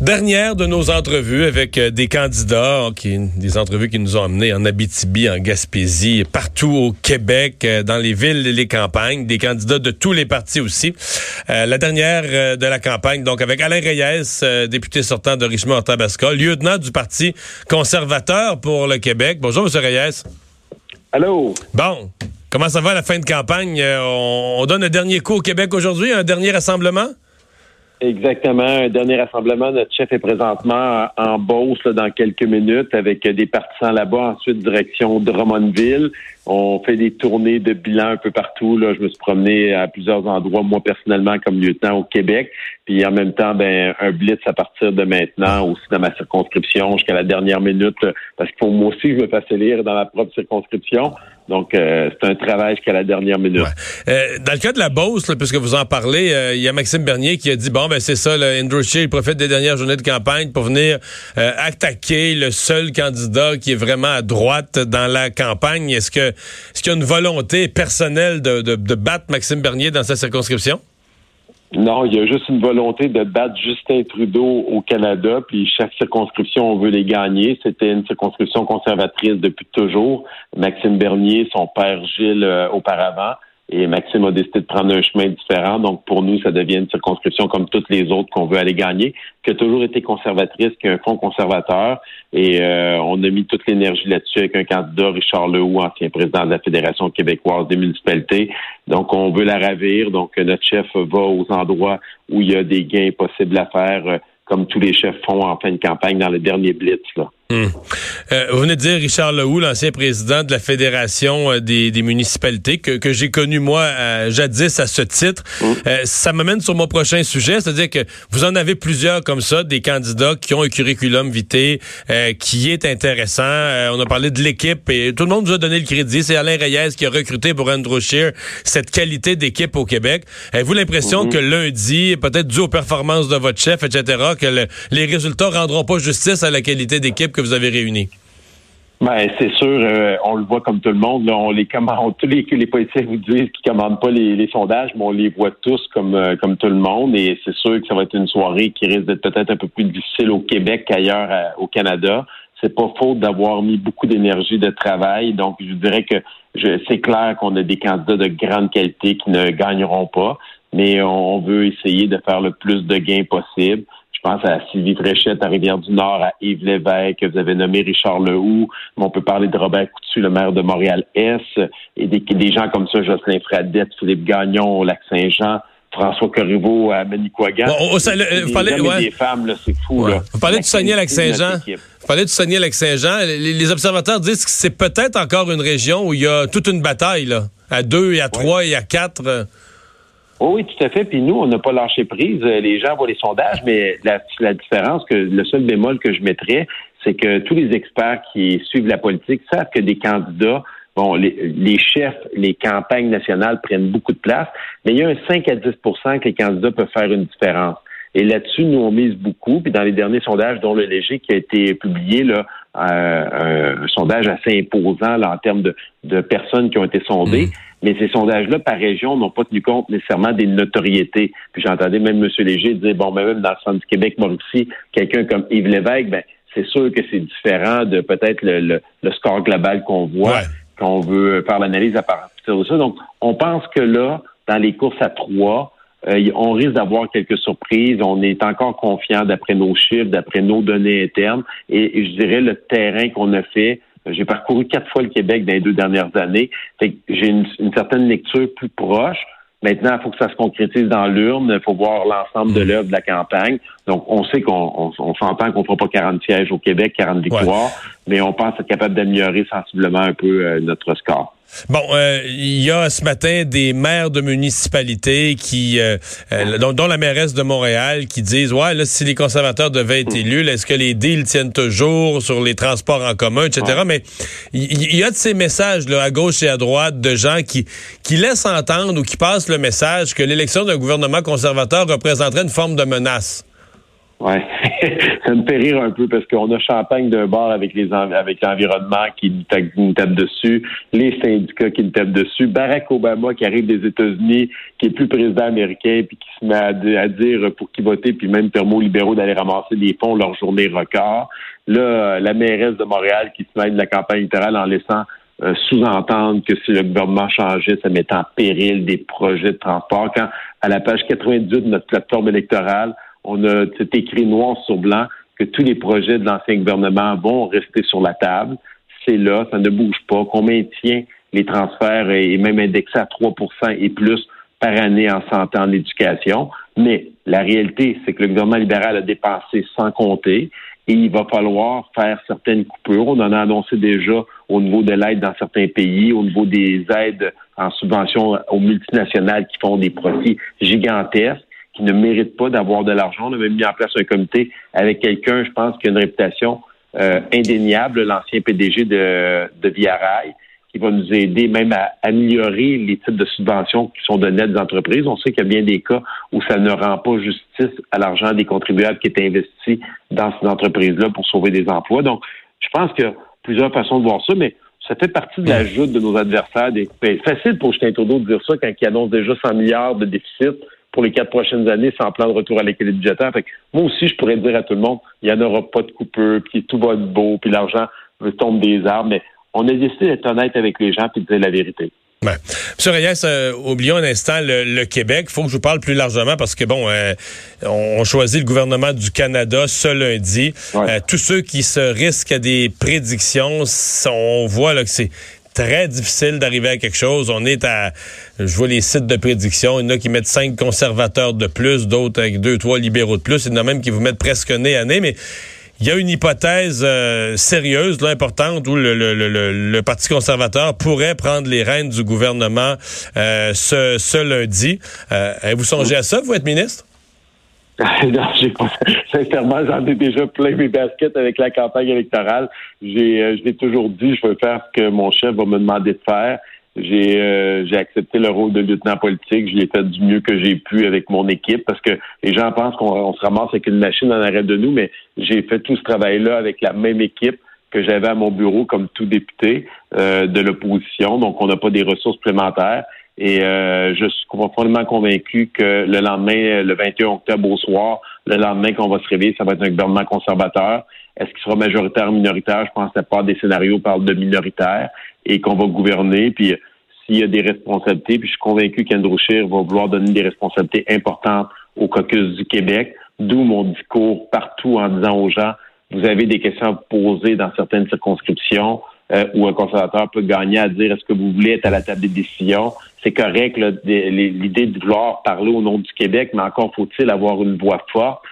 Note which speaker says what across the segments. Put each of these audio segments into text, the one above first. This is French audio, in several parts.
Speaker 1: Dernière de nos entrevues avec euh, des candidats, qui, des entrevues qui nous ont amenés en Abitibi, en Gaspésie, partout au Québec, euh, dans les villes et les campagnes, des candidats de tous les partis aussi. Euh, la dernière de la campagne, donc avec Alain Reyes, député sortant de Richmond-Tabasca, lieutenant du Parti conservateur pour le Québec. Bonjour, M. Reyes.
Speaker 2: Allô?
Speaker 1: Bon, comment ça va à la fin de campagne? on donne un dernier coup au Québec aujourd'hui, un dernier rassemblement?
Speaker 2: Exactement. Un dernier rassemblement. Notre chef est présentement en Beauce dans quelques minutes avec des partisans là-bas. Ensuite, direction Drummondville. On fait des tournées de bilan un peu partout. Là. Je me suis promené à plusieurs endroits, moi personnellement, comme lieutenant au Québec. Puis en même temps, ben, un blitz à partir de maintenant, aussi dans ma circonscription, jusqu'à la dernière minute, parce qu'il faut moi aussi je me fasse élire dans ma propre circonscription. Donc, euh, c'est un travail jusqu'à la dernière minute.
Speaker 1: Euh, dans le cas de la Beauce, puisque vous en parlez, euh, il y a Maxime Bernier qui a dit, bon, ben c'est ça, le Andrew Scheer, il profite des dernières journées de campagne pour venir attaquer le seul candidat qui est vraiment à droite dans la campagne. Est-ce que est-ce qu'il y a une volonté personnelle de, de battre Maxime Bernier dans sa circonscription?
Speaker 2: Non, il y a juste une volonté de battre Justin Trudeau au Canada, puis chaque circonscription, on veut les gagner. C'était une circonscription conservatrice depuis toujours. Maxime Bernier, son père Gilles euh, auparavant. Et Maxime a décidé de prendre un chemin différent. Donc, pour nous, ça devient une circonscription comme toutes les autres qu'on veut aller gagner, qui a toujours été conservatrice, qui a un fonds conservateur. Et euh, on a mis toute l'énergie là-dessus avec un candidat, Richard Lehoux, ancien président de la Fédération québécoise des municipalités. Donc, on veut la ravir. Donc, notre chef va aux endroits où il y a des gains possibles à faire, euh, comme tous les chefs font en fin de campagne dans le dernier blitz. Là.
Speaker 1: Hmm. Euh, vous venez de dire Richard Lehoux, l'ancien président de la Fédération euh, des, municipalités, que, que j'ai connu moi euh, jadis à ce titre. Hmm. ça m'amène sur mon prochain sujet, c'est-à-dire que vous en avez plusieurs comme ça, des candidats qui ont un curriculum vitae qui est intéressant. on a parlé de l'équipe et tout le monde nous a donné le crédit. C'est Alain Reyes qui a recruté pour Andrew Scheer cette qualité d'équipe au Québec. Avez-vous l'impression hmm. que lundi, peut-être dû aux performances de votre chef, etc., que les résultats rendront pas justice à la qualité d'équipe que vous avez réunis?
Speaker 2: Ben, c'est sûr, euh, on le voit comme tout le monde. On les commande, tous les, les politiciens vous disent qu'ils commandent pas les, sondages, mais on les voit tous comme euh, comme tout le monde. Et c'est sûr que ça va être une soirée qui risque d'être peut-être un peu plus difficile au Québec qu'ailleurs au Canada. C'est pas faute d'avoir mis beaucoup d'énergie de travail. Donc, je dirais que c'est clair qu'on a des candidats de grande qualité qui ne gagneront pas, mais on veut essayer de faire le plus de gains possible. Je pense à Sylvie Fréchette à Rivière-du-Nord, à Yves Lévesque, vous avez nommé Richard Lehoux, mais on peut parler de Robert Coutu, le maire de Montréal-Est, et des, gens comme ça, Jocelyn Fradette, Philippe Gagnon au Lac-Saint-Jean. François Corriveau à Manicouagan.
Speaker 1: Bon, vous parlez,
Speaker 2: des femmes, c'est fou. Là.
Speaker 1: Vous parlez du Saguenay-Lac-Saint-Jean. Vous parlez du Saguenay-Lac-Saint-Jean. Les, observateurs disent que c'est peut-être encore une région où il y a toute une bataille, là. À deux, et à trois, et à quatre.
Speaker 2: Oh oui, tout à fait. Puis nous, on n'a pas lâché prise. Euh, les gens voient les sondages, mais la, la différence, que le seul bémol que je mettrais, c'est que tous les experts qui suivent la politique savent que des candidats Bon, les, les, chefs, les campagnes nationales prennent beaucoup de place, mais il y a un 5 à 10% que les candidats peuvent faire une différence. Et là-dessus, nous, on mise beaucoup. Puis dans les derniers sondages, dont le Léger qui a été publié, là, euh, un sondage assez imposant là, en termes de, de, personnes qui ont été sondées. Mmh. Mais ces sondages-là, par région, n'ont pas tenu compte nécessairement des notoriétés. Puis j'entendais même M. Léger dire, bon, ben, même dans le centre du Québec, Mauricie, quelqu'un comme Yves Lévesque, ben, c'est sûr que c'est différent de peut-être le, le, score global qu'on voit, qu'on veut faire l'analyse à partir de ça. Donc, on pense que là, dans les courses à trois, euh, on risque d'avoir quelques surprises. On est encore confiant d'après nos chiffres, d'après nos données internes. Et, je dirais le terrain qu'on a fait. J'ai parcouru quatre fois le Québec dans les deux dernières années. J'ai une, certaine lecture plus proche. Maintenant, il faut que ça se concrétise dans l'urne. Il faut voir l'ensemble de mmh. l'œuvre de la campagne. Donc, on sait qu'on s'entend qu'on ne fera pas 40 sièges au Québec, 40 victoires, mais on pense être capable d'améliorer sensiblement un peu euh, notre score.
Speaker 1: Bon, euh, il y a ce matin des maires de municipalités qui, euh, euh, dont, la mairesse de Montréal, qui disent ouais là si les conservateurs devaient être hmm. élus, est-ce que les deals tiennent toujours sur les transports en commun, etc. Mais il y, a de ces messages là à gauche et à droite de gens qui qui laissent entendre ou qui passent le message que l'élection d'un gouvernement conservateur représenterait une forme de menace.
Speaker 2: Ouais, ça me fait rire un peu parce qu'on a Champagne d'un bord avec les avec l'environnement qui nous tape dessus, les syndicats qui nous tapent dessus, Barack Obama qui arrive des États-Unis, qui est plus président américain puis qui se met à, dire pour qui voter, puis même libéraux d'aller ramasser des fonds leur journée record. Là, la mairesse de Montréal qui se met de la campagne électorale en laissant euh, sous-entendre que si le gouvernement changeait, ça mettait en péril des projets de transport. Quand à la page 98 de notre plateforme électorale, on a écrit noir sur blanc que tous les projets de l'ancien gouvernement vont rester sur la table. C'est là, ça ne bouge pas, qu'on maintient les transferts et même indexés à 3% et plus par année en santé en éducation. Mais la réalité, c'est que le gouvernement libéral a dépensé sans compter et il va falloir faire certaines coupures. On en a annoncé déjà au niveau de l'aide dans certains pays, au niveau des aides en subvention aux multinationales qui font des profits gigantesques qui ne méritent pas d'avoir de l'argent. On a même mis en place un comité avec quelqu'un, je pense, qui a une réputation euh, indéniable, l'ancien PDG de, de Via Rail, qui va nous aider même à améliorer les types de subventions qui sont données à des entreprises. On sait qu'il y a bien des cas où ça ne rend pas justice à l'argent des contribuables qui est investi dans ces entreprises-là pour sauver des emplois. Donc, je pense qu'il y a plusieurs façons de voir ça, mais ça fait partie de la joute de nos adversaires. C'est facile pour Justin Trudeau de dire ça quand il annonce déjà 100 milliards de déficit pour les quatre prochaines années sans plan de retour à l'équilibre budgétaire. Fait moi aussi, je pourrais dire à tout le monde, il n'y en aura pas de coupeur, puis tout va être beau, puis l'argent tombe des arbres. Mais on a décidé d'être honnête avec les gens et de dire la vérité.
Speaker 1: Ouais. Monsieur Reyes, euh, oublions un instant le, Québec. Il faut que je vous parle plus largement parce que, bon, euh, on choisit le gouvernement du Canada ce lundi. Euh, tous ceux qui se risquent à des prédictions, on voit là, que c'est très difficile d'arriver à quelque chose. On est à, je vois les sites de prédiction, il y en a qui mettent cinq conservateurs de plus, d'autres avec deux, trois libéraux de plus. Il y en a même qui vous mettent presque nez à nez, mais il y a une hypothèse euh, sérieuse, là, importante, où le, le, le, Parti conservateur pourrait prendre les rênes du gouvernement euh, ce, ce, lundi. Euh, vous songez à ça, vous êtes ministre?
Speaker 2: non, j'ai pas. Sincèrement, j'en ai déjà plein mes baskets avec la campagne électorale. J'ai, euh, je l'ai toujours dit, je veux faire ce que mon chef va me demander de faire. J'ai, euh, j'ai accepté le rôle de lieutenant politique. Je l'ai fait du mieux que j'ai pu avec mon équipe parce que les gens pensent qu'on se ramasse avec une machine en arrêt de nous, mais j'ai fait tout ce travail-là avec la même équipe que j'avais à mon bureau comme tout député euh, de l'opposition. Donc, on n'a pas des ressources supplémentaires. Et euh, je suis profondément convaincu que le lendemain, le 21 octobre au soir, le lendemain qu'on va se réveiller, ça va être un gouvernement conservateur. Est-ce qu'il sera majoritaire ou minoritaire? Je pense que la part des scénarios parle de minoritaire et qu'on va gouverner. Puis s'il y a des responsabilités, puis je suis convaincu qu'Andrew Scheer va vouloir donner des responsabilités importantes au caucus du Québec, d'où mon discours partout en disant aux gens, vous avez des questions à poser dans certaines circonscriptions euh, où un conservateur peut gagner à dire est-ce que vous voulez être à la table des décisions? C'est correct l'idée de vouloir parler au nom du Québec, mais encore faut-il avoir une voix forte.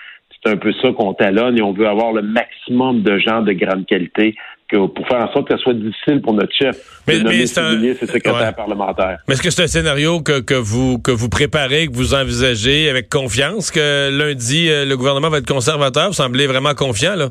Speaker 2: C'est un peu ça qu'on talonne et on veut avoir le maximum de gens de grande qualité que, pour faire en sorte que ce soit difficile pour notre chef
Speaker 1: mais, de nommer c'est
Speaker 2: un... secrétaire parlementaire.
Speaker 1: Mais est-ce que c'est un scénario que, que, vous que vous préparez, que vous envisagez avec confiance que lundi euh, le gouvernement va être conservateur? Vous semblez vraiment confiant là?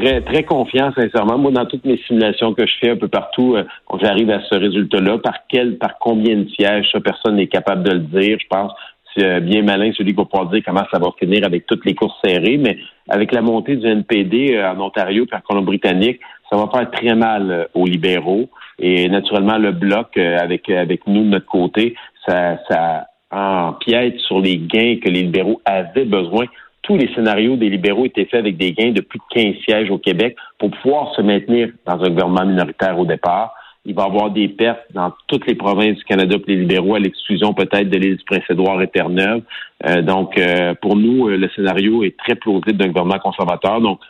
Speaker 2: Très, très confiant, sincèrement. Moi, dans toutes mes simulations que je fais un peu partout, euh, j'arrive à ce résultat-là. Par quel, par combien de sièges, ça, personne n'est capable de le dire. Je pense c'est euh, bien malin celui qui va pouvoir dire comment ça va finir avec toutes les courses serrées, mais avec la montée du NPD euh, en Ontario et en Colombie-Britannique, ça va faire très mal aux libéraux. Et naturellement, le bloc avec avec nous de notre côté, ça, ça empiète sur les gains que les libéraux avaient besoin tous les scénarios des libéraux étaient faits avec des gains de plus de 15 sièges au Québec pour pouvoir se maintenir dans un gouvernement minoritaire au départ. Il va y avoir des pertes dans toutes les provinces du Canada pour les libéraux, à l'exclusion peut-être de l'île du Prince-Édouard et Terre-Neuve. Euh, donc, euh, pour nous, euh, le scénario est très plausible d'un gouvernement conservateur. Donc,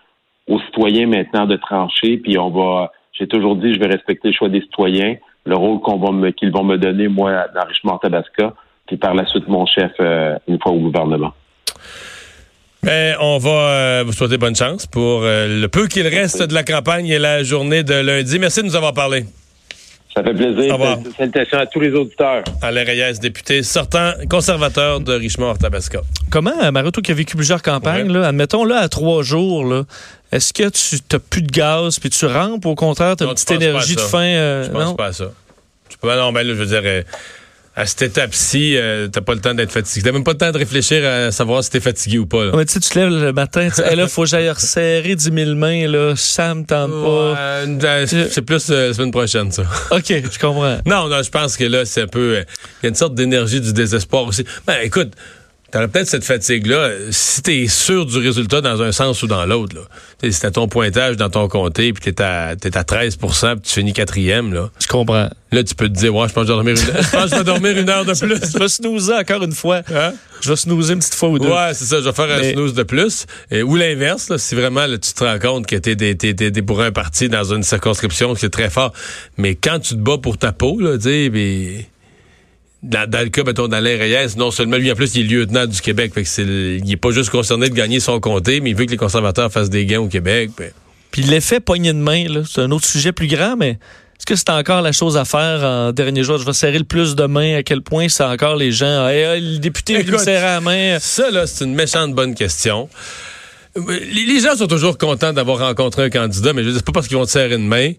Speaker 2: aux citoyens maintenant de trancher, puis on va, j'ai toujours dit, je vais respecter le choix des citoyens, le rôle qu'ils vont me donner, moi, dans Richemont-Tabasca, puis par la suite mon chef, une fois au gouvernement.
Speaker 1: Ben, on va euh, vous souhaiter bonne chance pour euh, le peu qu'il reste de la campagne et la journée de lundi. Merci de nous avoir parlé.
Speaker 2: Ça fait plaisir. Salutations à tous les auditeurs.
Speaker 1: Alain Reyes, député sortant conservateur de Richmond-Tabasca.
Speaker 3: Comment, euh, Mario, toi qui as vécu plusieurs campagnes, là, admettons là à trois jours, est-ce que tu n'as plus de gaz puis tu rampes, au contraire, tu as une petite énergie de faim?
Speaker 1: je pense pas à ça. Tu peux, non, ben là, je veux dire à cette étape-ci, euh, t'as pas le temps d'être fatigué. T'as même pas le temps de réfléchir à savoir si t'es fatigué ou pas. là.
Speaker 3: Ouais, tu sais, tu te lèves le matin, tu Hey, là, faut que j'aille resserrer 10 000 mains, là. Ça me tente pas.
Speaker 1: Euh, c'est plus euh, la semaine prochaine, ça.
Speaker 3: OK, je comprends.
Speaker 1: Non, non, je pense que là, c'est un peu. euh, Il y a une sorte d'énergie du désespoir aussi. Ben, écoute, t'aurais peut-être cette fatigue-là si t'es sûr du résultat dans un sens ou dans l'autre. Si t'as ton pointage dans ton comté, puis t'es à, t'es à 13 puis tu finis quatrième, là.
Speaker 3: Je comprends.
Speaker 1: Là, tu peux te dire, ouais, je pense que je vais dormir une, je pense que je vais dormir une heure de plus.
Speaker 3: Je vais snoozer encore une fois.
Speaker 1: Hein?
Speaker 3: Je vais snoozer une petite fois ou deux.
Speaker 1: Ouais, c'est ça. Je vais faire un snooze de plus. Et- ou l'inverse, si vraiment là, tu te rends compte que t'es, t'es, pour un parti dans une circonscription, c'est très fort. Mais quand tu te bats pour ta peau, là, ben, dans, dans le cas, mettons, d'Alain Reyes, non seulement lui, en plus, il est lieutenant du Québec. Fait que il est pas juste concerné de gagner son comté, mais il veut que les conservateurs fassent des gains au Québec. ben,
Speaker 3: Puis l'effet poignée de main, là, c'est un autre sujet plus grand, mais est-ce que c'est encore la chose à faire en dernier jour? Je vais serrer le plus de mains. À quel point c'est encore les gens? Hey, hey, le député
Speaker 1: Écoute,
Speaker 3: serrer la main.
Speaker 1: Ça, là, c'est une méchante bonne question. Les, gens sont toujours contents d'avoir rencontré un candidat, mais je veux dire, c'est pas parce qu'ils vont te serrer une main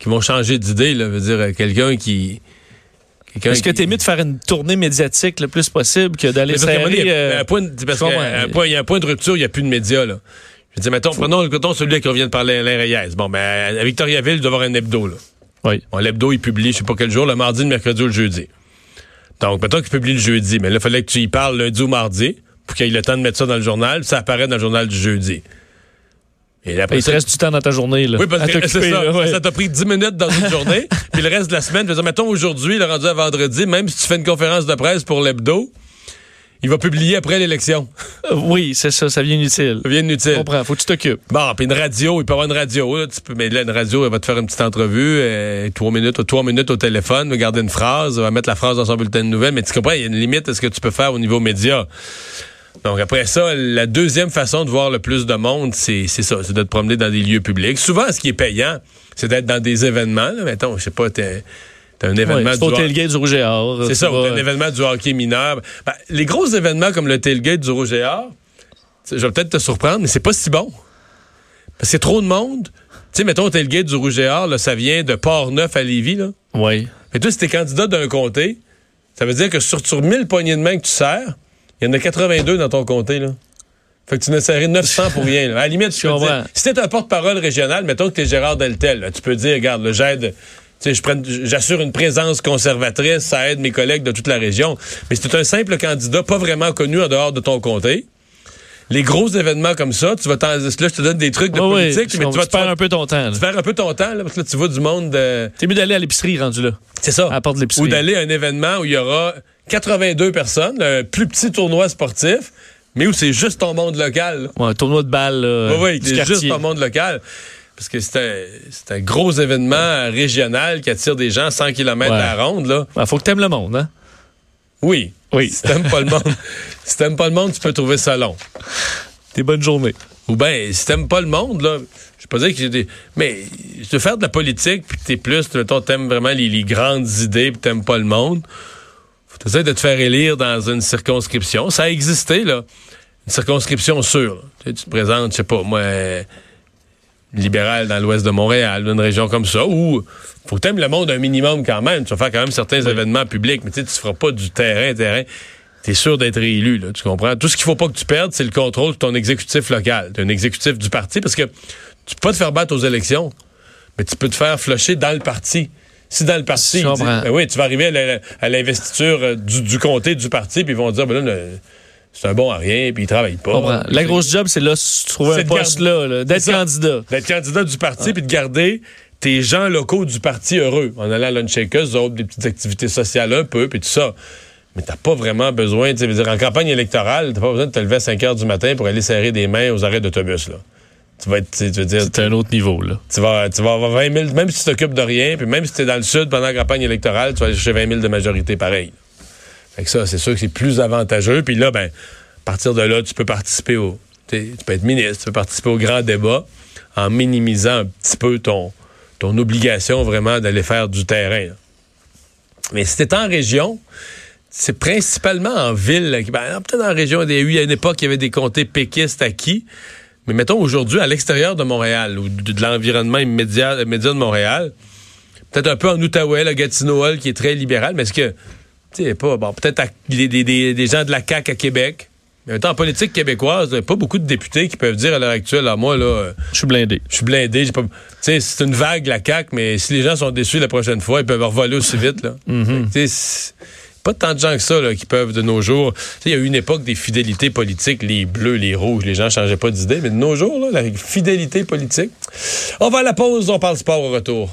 Speaker 1: qu'ils vont changer d'idée. Là, Je veux dire, quelqu'un qui.
Speaker 3: Est-ce que t'es mieux de faire une tournée médiatique le plus possible que d'aller serrer...
Speaker 1: il y a-
Speaker 3: euh,
Speaker 1: il y a un point de rupture, il n'y a plus de médias. Là. Je dire, mettons, prenons, mettons celui qui vient de parler, Alain Reyes. Bon, ben, à Victoriaville, il doit y avoir un hebdo. Là.
Speaker 3: Oui.
Speaker 1: Bon, l'hebdo, il publie, je sais pas quel jour, le mardi, le mercredi ou le jeudi. Donc, mettons qu'il publie le jeudi, mais là, il fallait que tu y parles lundi ou mardi pour qu'il ait le temps de mettre ça dans le journal, puis ça apparaît dans le journal du jeudi. Et après
Speaker 3: Il te reste du temps dans ta journée. Là,
Speaker 1: oui, parce que c'est ça.
Speaker 3: là, ouais.
Speaker 1: Ça t'a pris 10 minutes dans une journée, puis le reste de la semaine, je dire, mettons aujourd'hui, le rendu à vendredi, même si tu fais une conférence de presse pour l'hebdo, il va publier après l'élection.
Speaker 3: Euh, Oui, c'est ça, ça vient inutile.
Speaker 1: Ça vient
Speaker 3: Je
Speaker 1: inutile.
Speaker 3: comprends, faut que tu t'occupes.
Speaker 1: Bon, puis une radio, il peut y avoir une radio. Là, tu peux, mais là, une radio, elle va te faire une petite entrevue, euh, trois minutes, trois minutes au téléphone, va garder une phrase, va mettre la phrase dans son bulletin de nouvelles. Mais tu comprends, il y a une limite à ce que tu peux faire au niveau média. Donc après ça, la deuxième façon de voir le plus de monde, c'est ça, c'est de te promener dans des lieux publics. Souvent, ce qui est payant, c'est d'être dans des événements. Là, mettons, je sais pas, t'es un événement
Speaker 3: Ouais,
Speaker 1: du
Speaker 3: c'est au
Speaker 1: ho-
Speaker 3: tailgate du Rouge et Or.
Speaker 1: c'est ça, un événement du hockey mineur. Ben, les gros événements comme le tailgate du Rouge et Or, je vais peut-être te surprendre, mais c'est pas si bon. C'est trop de monde. Tu sais, mettons, le tailgate du Rouge et Or, là, ça vient de Port-Neuf à Lévis, là.
Speaker 3: Oui.
Speaker 1: Mais toi, si t'es candidat d'un comté, ça veut dire que sur, sur 1000 poignées de main que tu sers, il y en a 82 dans ton comté, là. Fait que tu n'as serré 900 pour rien. là. À la limite, tu
Speaker 3: Je
Speaker 1: peux dire, si t'es un porte-parole régional, mettons que t'es Gérard Deltel, là, tu peux dire, regarde, j'aide, j'assure une présence conservatrice, ça aide mes collègues de toute la région. Mais si t'es un simple candidat, pas vraiment connu en dehors de ton comté, les gros événements comme ça, tu vas là, je te donne des trucs de
Speaker 3: ouais,
Speaker 1: politique,
Speaker 3: je
Speaker 1: mais tu vas te
Speaker 3: un peu ton temps. là.
Speaker 1: tu perds un peu ton temps, là, parce que là, tu vois du monde de...
Speaker 3: T'es mieux d'aller à l'épicerie rendu là.
Speaker 1: C'est ça.
Speaker 3: À la porte de l'épicerie.
Speaker 1: Ou d'aller à un événement où il y aura 82 personnes, un plus petit tournoi sportif, mais où c'est juste ton monde local.
Speaker 3: Ouais, un tournoi de balle.
Speaker 1: Oui, oui, c'est juste ton monde local. Parce que c'est un, gros événement régional qui attire des gens 100 km
Speaker 3: Ouais.
Speaker 1: à la ronde. Là.
Speaker 3: Faut que t'aimes le monde, hein?
Speaker 1: Oui.
Speaker 3: Oui.
Speaker 1: Si t'aimes pas le monde, si t'aimes pas le monde, tu peux trouver ça long.
Speaker 3: Des bonnes journées.
Speaker 1: Ou bien, si t'aimes pas le monde, là, je vais pas dire que j'ai des. Mais de faire de la politique, puis t'es plus, mettons, t'aimes vraiment les, les grandes idées, puis t'aimes pas le monde, essayer de te faire élire dans une circonscription. Ça a existé, là. Une circonscription sûre. Tu, sais, tu te présentes, je sais pas, moi, euh, libéral dans l'ouest de Montréal, une région comme ça, où faut que t'aimes le monde un minimum quand même. Tu vas faire quand même certains événements publics, mais tu sais, tu feras pas du terrain, terrain. T'es sûr d'être élu, là, tu comprends? Tout ce qu'il faut pas que tu perdes, c'est le contrôle de ton exécutif local, d'un exécutif du parti, parce que tu peux pas te faire battre aux élections, mais tu peux te faire flusher dans le parti. Si dans le parti, ben oui, tu vas arriver à l'investiture euh, du, du comté, du parti, puis ils vont dire, ben là, c'est un bon à rien, puis il travaille pas.
Speaker 3: Comprends. La grosse job, c'est là, si tu trouves un poste là, là, d'être candidat.
Speaker 1: D'être candidat du parti, puis de garder tes gens locaux du parti heureux. En allant à lunchakers, autres, des petites activités sociales un peu, puis tout ça. Mais t'as pas vraiment besoin, tu sais, je veux dire, en campagne électorale, t'as pas besoin de te lever à 5 heures du matin pour aller serrer des mains aux arrêts d'autobus, là. Tu vas être, tu sais, tu veux dire,
Speaker 3: C'est un autre niveau, là.
Speaker 1: tu vas, tu vas avoir 20 000, même si tu t'occupes de rien, puis même si tu es dans le sud pendant la campagne électorale, tu vas aller chercher 20 000 de majorité pareil. Fait que ça, c'est sûr que c'est plus avantageux. Puis là, ben, à partir de là, tu peux participer au. Tu peux être ministre, tu peux participer au grand débat en minimisant un petit peu ton, ton obligation vraiment d'aller faire du terrain. là. Mais si t'es en région, c'est principalement en ville. ben, Peut-être en région, il y a eu à une époque, il y avait des comtés péquistes acquis. Mais mettons aujourd'hui, à l'extérieur de Montréal ou de, de l'environnement immédiat, immédiat de Montréal, peut-être un peu en Outaouais, le Gatineau Hall, qui est très libéral, mais est-ce que tu sais, pas, bon, peut-être à- des, des- des- des gens de la CAQ à Québec. Mais en politique québécoise, il a pas beaucoup de députés qui peuvent dire à l'heure actuelle, ah, moi, là, euh,
Speaker 3: Je suis blindé.
Speaker 1: je suis blindé. pas- Tu sais, c'est une vague, la CAQ, mais si les gens sont déçus la prochaine fois, ils peuvent revoler aussi vite, là.
Speaker 3: Mm-hmm.
Speaker 1: Pas tant de gens que ça, là, qui peuvent, de nos jours. Il y a eu une époque des fidélités politiques, les bleus, les rouges, les gens changeaient pas d'idée, mais de nos jours, là, la fidélité politique. On va à la pause, on parle sport au retour.